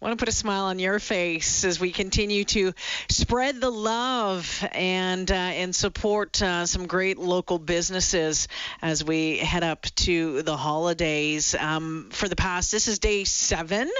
want to put a smile on your face as we continue to spread the love and uh, and support uh, some great local businesses as we head up to the holidays. Um, for the past, this is day seven,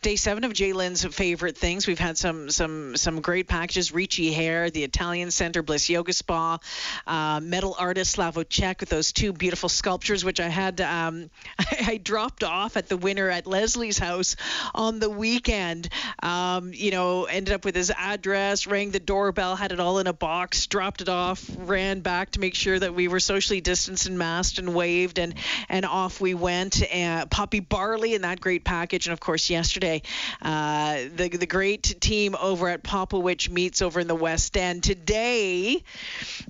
day seven of J'lyn's favorite things. We've had some some some great packages: Ricci Hair, the Italian Center, Bliss Yoga Spa, uh, metal artist Slavo with those two beautiful sculptures, which I had um, I dropped off at the winner at Leslie's house on the weekend weekend. Um, you know, ended up with his address, rang the doorbell, had it all in a box, dropped it off, ran back to make sure that we were socially distanced and masked and waved, and and off we went. And Poppy Barley in that great package, and of course yesterday, uh, the the great team over at Popowich Meats over in the West End. Today,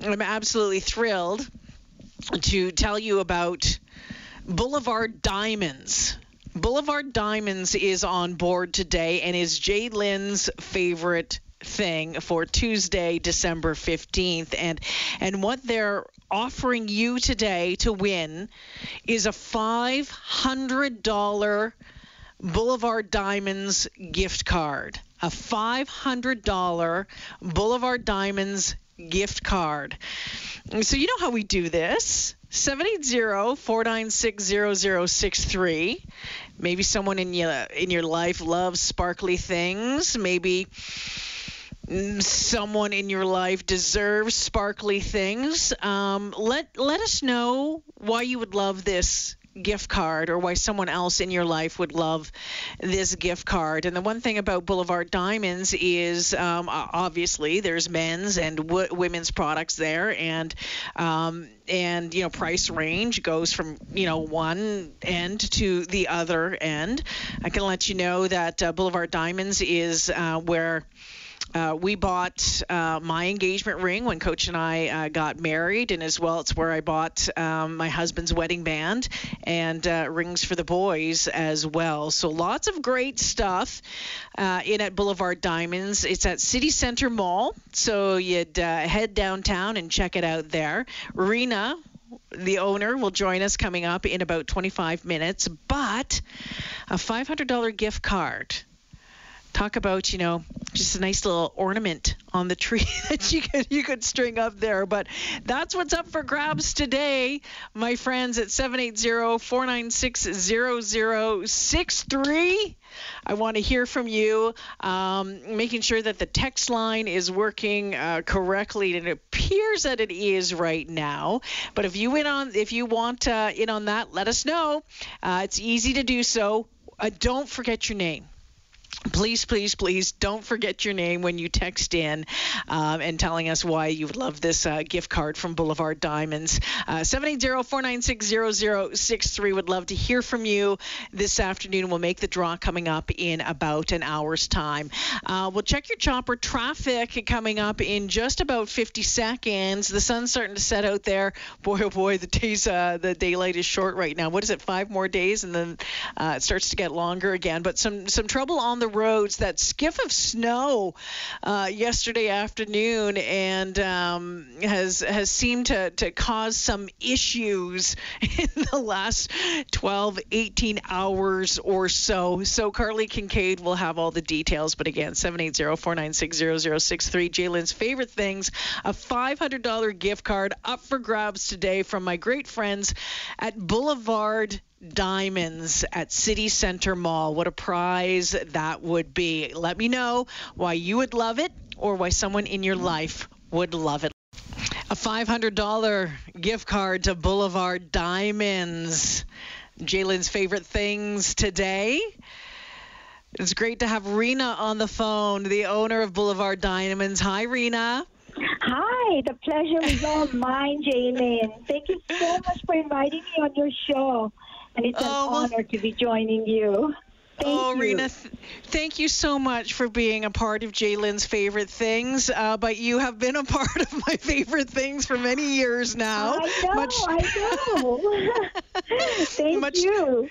I'm absolutely thrilled to tell you about Boulevard Diamonds. Boulevard Diamonds is on board today and is J'lyn's favorite thing for Tuesday, December 15th. And and what they're offering you today to win is a $500 Boulevard Diamonds gift card. A $500 Boulevard Diamonds gift card. So you know how we do this. 780-496-0063. Maybe someone in your in your life loves sparkly things. Maybe someone in your life deserves sparkly things. Um, let let us know why you would love this gift card or why someone else in your life would love this gift card. And the one thing about Boulevard Diamonds is um, obviously there's men's and w- women's products there, and um, and you know price range goes from you know one end to the other end. I can let you know that uh, Boulevard Diamonds is uh, where uh, we bought uh, my engagement ring when Coach and I uh, got married, and as well, it's where I bought um, my husband's wedding band and uh, rings for the boys as well. So lots of great stuff uh, in at Boulevard Diamonds. It's at City Center Mall, so you'd head downtown and check it out there. Rina the owner will join us coming up in about 25 minutes, but a $500 gift card talk about you know just a nice little ornament on the tree that you could you could string up there but that's what's up for grabs today my friends at 780-496-0063 I want to hear from you, um, making sure that the text line is working uh, correctly, and it appears that it is right now. But if you on, if you want uh, in on that, let us know. Uh, it's easy to do so. Uh, don't forget your name please, please, please don't forget your name when you text in um, and telling us why you would love this uh, gift card from Boulevard Diamonds. Uh, 780-496-0063 would love to hear from you this afternoon. We'll make the draw coming up in about an hour's time. Uh, we'll check your chopper traffic coming up in just about 50 seconds. The sun's starting to set out there. Boy, oh boy, the days, uh, the daylight is short right now. What is it? Five more days, and then uh, it starts to get longer again. But some some trouble on the roads. That skiff of snow uh, yesterday afternoon and um, has has seemed to, to cause some issues in the last 12, 18 hours or so. So Carly Kincaid will have all the details. But again, 780-496-0063. J'lyn's favorite things, a $500 gift card up for grabs today from my great friends at Boulevard diamonds at City Center Mall. What a prize that would be. Let me know why you would love it or why someone in your life would love it. A $500 gift card to Boulevard Diamonds. J'lyn's favorite things today. It's great to have Rina on the phone, the owner of Boulevard Diamonds. Hi, Rina. Hi, the pleasure is all mine, Jalen. Thank you so much for inviting me on your show and it's an oh, honor to be joining you. Thank oh, you. Rina, th- thank you so much for being a part of J'lyn's favorite things. Uh, but you have been a part of my favorite things for many years now. I know, much, I know. Thank Much- you.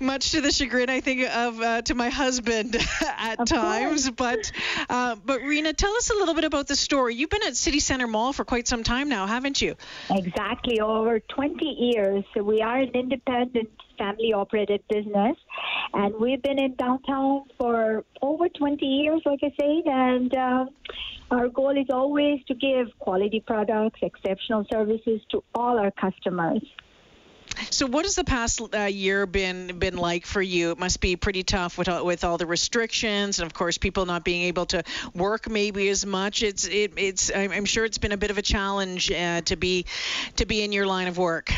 much to the chagrin, I think, of uh, to my husband at Of times. But, uh, but Rina, tell us a little bit about the store. You've been at City Center Mall for quite some time now, haven't you? Exactly, over 20 years. So we are an independent family operated business, and we've been in downtown for over 20 years, like I said. And uh, our goal is always to give quality products, exceptional services to all our customers. So, what has the past uh, year been been like for you? It must be pretty tough with all, with all the restrictions, and of course, people not being able to work maybe as much. It's it, it's I'm sure it's been a bit of a challenge uh, to be to be in your line of work.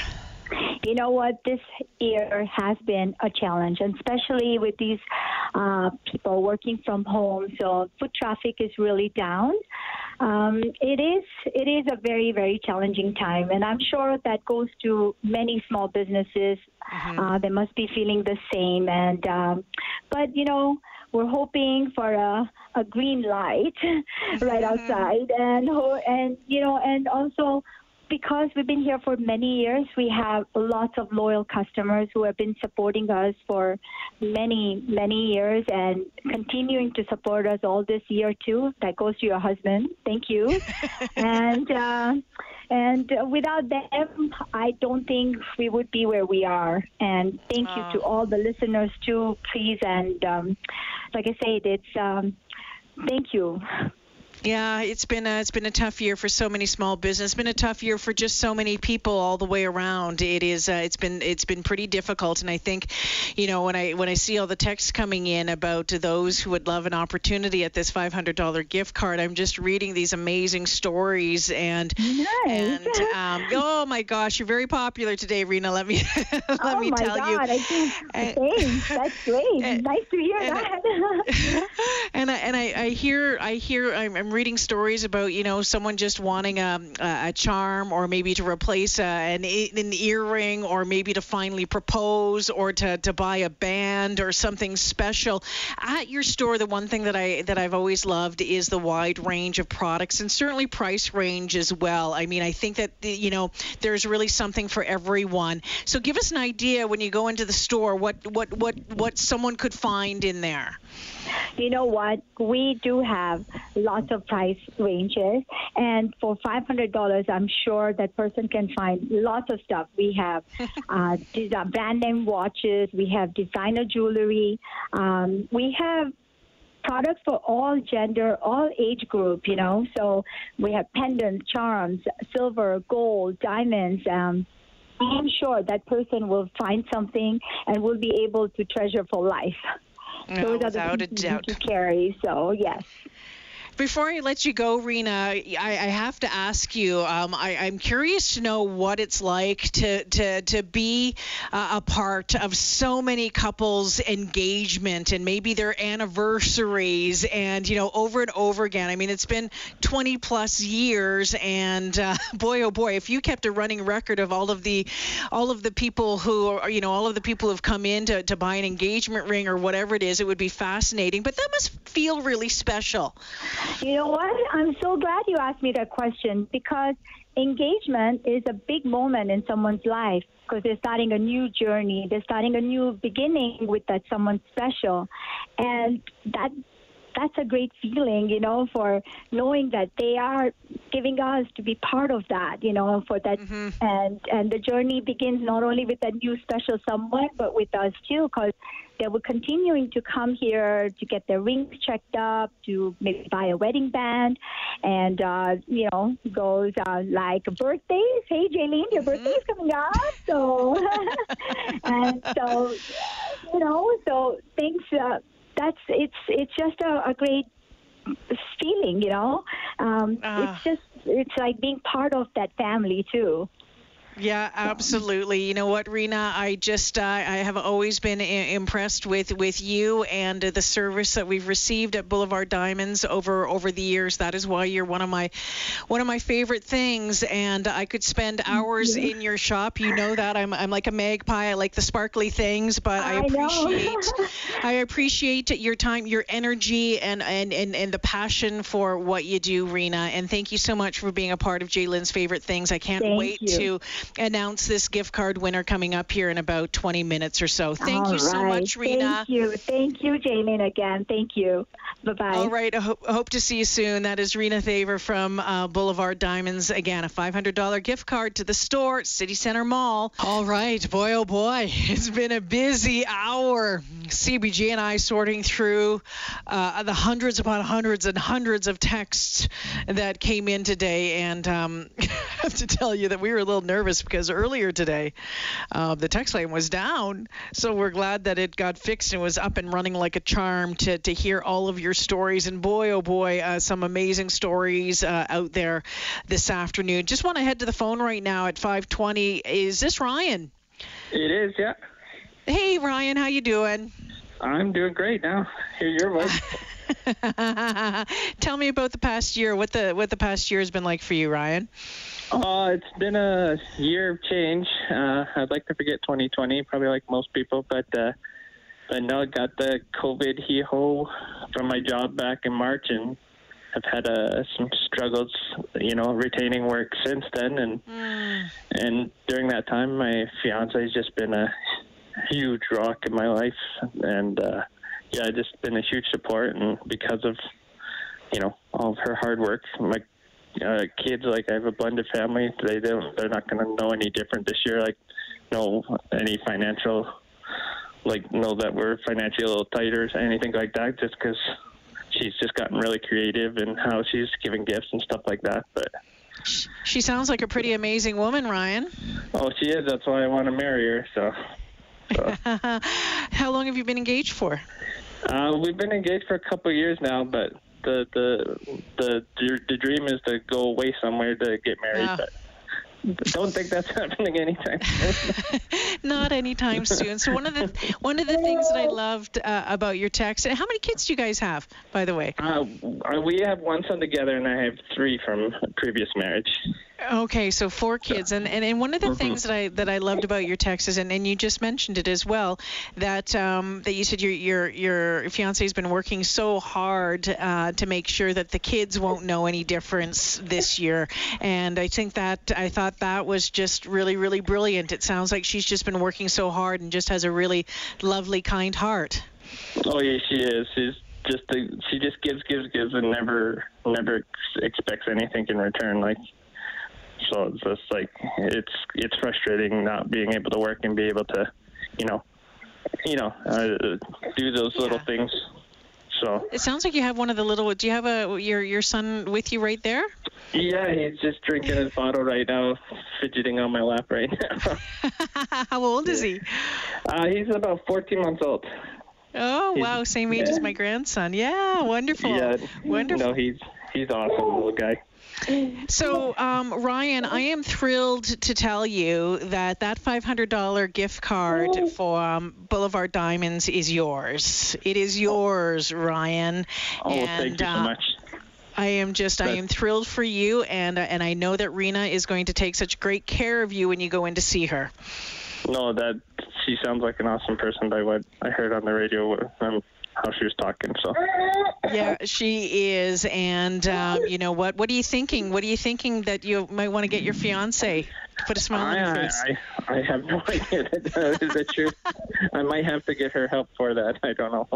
You know what? This year has been a challenge, and especially with these uh, people working from home. So foot traffic is really down. Um, it is it is a very very challenging time, and I'm sure that goes to many small businesses. Uh, they must be feeling the same. And um, but you know we're hoping for a, a green light right outside, and and you know and also because we've been here for many years, we have lots of loyal customers who have been supporting us for many, many years and continuing to support us all this year too. That goes to your husband. Thank you. and uh, and without them, I don't think we would be where we are. And thank you to all the listeners too, please. And um, like I said, it's um, thank you. Yeah, it's been a, it's been a tough year for so many small business. It's been a tough year for just so many people all the way around. It is uh, it's been it's been pretty difficult, and I think, you know, when I when I see all the texts coming in about those who would love an opportunity at this $500 gift card, I'm just reading these amazing stories and and um, oh my gosh, you're very popular today, Rina. Let me let oh me my tell God, you. I think thanks. That's great. nice to hear and- that. and I, and I, I hear I hear I'm, I'm reading stories about you know someone just wanting a, a, charm or maybe to replace a, an, an earring or maybe to finally propose or to, to buy a band or something special. At your store the one thing that I that I've always loved is the wide range of products and certainly price range as well. I mean I think that you know there's really something for everyone. So give us an idea when you go into the store what what what what someone could find in there you know what? We do have lots of price ranges, and for five hundred dollars, I'm sure that person can find lots of stuff. We have uh, these are brand name watches. We have designer jewelry. Um, we have products for all gender, all age group, you know. So we have pendants, charms, silver, gold, diamonds. Um, I'm sure that person will find something and will be able to treasure for life. No, Those are the without a pieces you doubt. can carry. So yes. Before I let you go, Rina, I, I have to ask you. Um, I, I'm curious to know what it's like to to to be uh, a part of so many couples' engagement and maybe their anniversaries, and you know, over and over again. I mean, it's been 20 plus years, and uh, boy, oh boy, if you kept a running record of all of the all of the people who are, you know, all of the people who've come in to, to buy an engagement ring or whatever it is, it would be fascinating. But that must feel really special. You know what? I'm so glad you asked me that question because engagement is a big moment in someone's life because they're starting a new journey. They're starting a new beginning with that someone special. And that that's a great feeling, you know, for knowing that they are giving us to be part of that, you know, for that, and and the journey begins not only with that new special someone, but with us too, because they were continuing to come here to get their rings checked up, to maybe buy a wedding band, and uh, you know, goes uh, like birthdays. Hey, Jaylene, your birthday's coming up, so and so, you know, so things. Uh, that's it's it's just a, a great feeling, you know. Um, Ah. It's just it's like being part of that family too. Yeah, absolutely. You know what, Rina? I just uh, I have always been I- impressed with with you and uh, the service that we've received at Boulevard Diamonds over over the years. That is why you're one of my one of my favorite things. And I could spend hours you. in your shop. You know that I'm I'm like a magpie. I like the sparkly things, but I, I appreciate I appreciate your time, your energy, and, and and and the passion for what you do, Rina. And thank you so much for being a part of J'lyn's favorite things. I can't Thank wait you. to announce this gift card winner coming up here in about 20 minutes or so. Thank All you so right. much, Rina. Thank you. Thank you, J'lyn, again. Thank you. Bye bye. All right, I hope, hope to see you soon. That is Rina Thaver from uh, Boulevard Diamonds. Again, a $500 gift card to the store, City Center Mall. All right, boy, oh boy, it's been a busy hour. CBG and I sorting through uh, the hundreds upon hundreds and hundreds of texts that came in today. And um, I have to tell you that we were a little nervous because earlier today, uh, the text line was down. So we're glad that it got fixed and was up and running like a charm to, to hear all of your stories. And boy, oh boy, uh, some amazing stories uh, out there this afternoon. Just want to head to the phone right now at 520. Is this Ryan? It is, yeah. Hey, Ryan, how you doing? I'm doing great now. Hear your voice. Tell me about the past year. What the what the past year has been like for you, Ryan? uh, it's been a year of change. Uh, I'd like to forget 2020, probably like most people, but uh, I know I got the COVID hee ho from my job back in March, and I've had uh, some struggles, you know, retaining work since then. And and during that time, my fiance has just been a huge rock in my life, and uh, yeah, just been a huge support. And because of you know all of her hard work, my uh, kids like I have a blended family. They don't. They're not going to know any different this year. Like no any financial, like know that we're financially a little tighter or anything like that. Just because she's just gotten really creative in how she's giving gifts and stuff like that. But She sounds like a pretty amazing woman, Ryan. oh, she is. That's why I want to marry her. So. How long have you been engaged for? Uh, we've been engaged for a couple of years now, but the the the the dream is to go away somewhere to get married. Ah. But don't think that's happening anytime soon. Not anytime soon. So one of the one of the things that I loved uh, about your text. And how many kids do you guys have, by the way? uh, we have one son together, and I have three from a previous marriage. Okay, so four kids, and, and, and one of the things that I that I loved about your text is, and, and you just mentioned it as well, that um, that you said your your your fiance has been working so hard uh, to make sure that the kids won't know any difference this year, and I think that I thought that was just really really brilliant. It sounds like she's just been working so hard and just has a really lovely kind heart. Oh yeah, she is. She's just the, she just gives, gives, gives, and never never ex- expects anything in return. Like so, it's just like it's it's frustrating not being able to work and be able to, you know, you know, uh, do those little Yeah. things. So It sounds like you have one of the little. Do you have a your your son with you right there? yeah, he's just drinking his bottle right now, fidgeting on my lap right now. How old is he? uh, he's about 14 months old. Oh He's- wow, same age as my grandson. Yeah, wonderful. Yeah, Wonderful. No, he's he's awesome little guy. So, um, Ryan, I am thrilled to tell you that that $500 gift card for um, Boulevard Diamonds is yours. It is yours, Ryan. Oh, and thank you so uh, much. I am just, I am thrilled for you, and uh, and I know that Rina is going to take such great care of you when you go in to see her. No, that she sounds like an awesome person by what I heard on the radio and how she was talking. So Yeah, she is. And um, you know what? What are you thinking? What are you thinking that you might want to get your fiance? Put a smile on your face. I, I have no idea. Is that true? I might have to get her help for that. I don't know.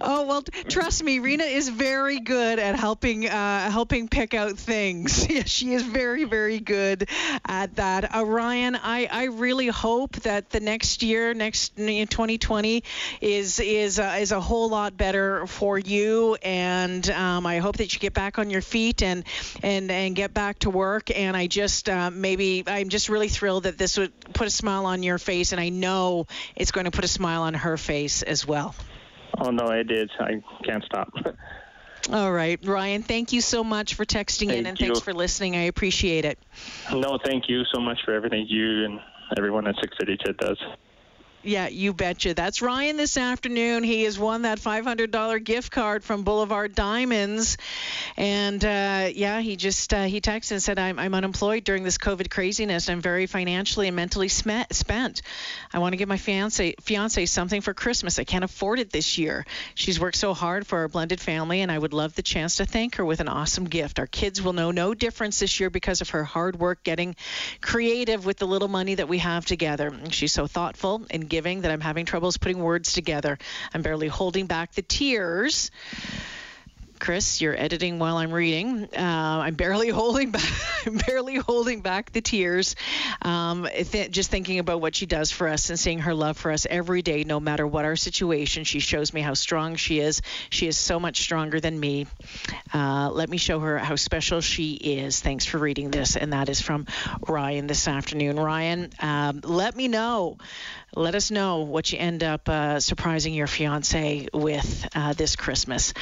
Oh well, trust me, Rina is very good at helping uh, helping pick out things. She is very very good at that. Uh, Ryan, I, I really hope that the next year, next 2020, is is uh, is a whole lot better for you, and um, I hope that you get back on your feet and and and get back to work. And I just uh, maybe I'm just really thrilled that this would put a smile on your face, and I know it's going to put a smile on her face as well. Oh no, I did. I can't stop. All right, Ryan. Thank you so much for texting Thank in, and you. thanks for listening. I appreciate it. No, thank you so much for everything you and everyone at 630 CHED does. Yeah, you betcha. That's Ryan this afternoon. He has won that $500 gift card from Boulevard Diamonds, and uh, yeah, he just uh, he texted and said, I'm, "I'm unemployed during this COVID craziness. I'm very financially and mentally sme- spent. I want to give my fiance fiance something for Christmas. I can't afford it this year. She's worked so hard for our blended family, and I would love the chance to thank her with an awesome gift. Our kids will know no difference this year because of her hard work getting creative with the little money that we have together. She's so thoughtful and giving that I'm having troubles putting words together. I'm barely holding back the tears. Chris, you're editing while I'm reading. Uh, I'm barely holding back. I'm barely holding back the tears. Um, th- just thinking about what she does for us and seeing her love for us every day, no matter what our situation. She shows me how strong she is. She is so much stronger than me. Uh, let me show her how special she is. Thanks for reading this, and that is from Ryan this afternoon. Ryan, um, let me know. Let us know what you end up uh, surprising your fiance with uh, this Christmas.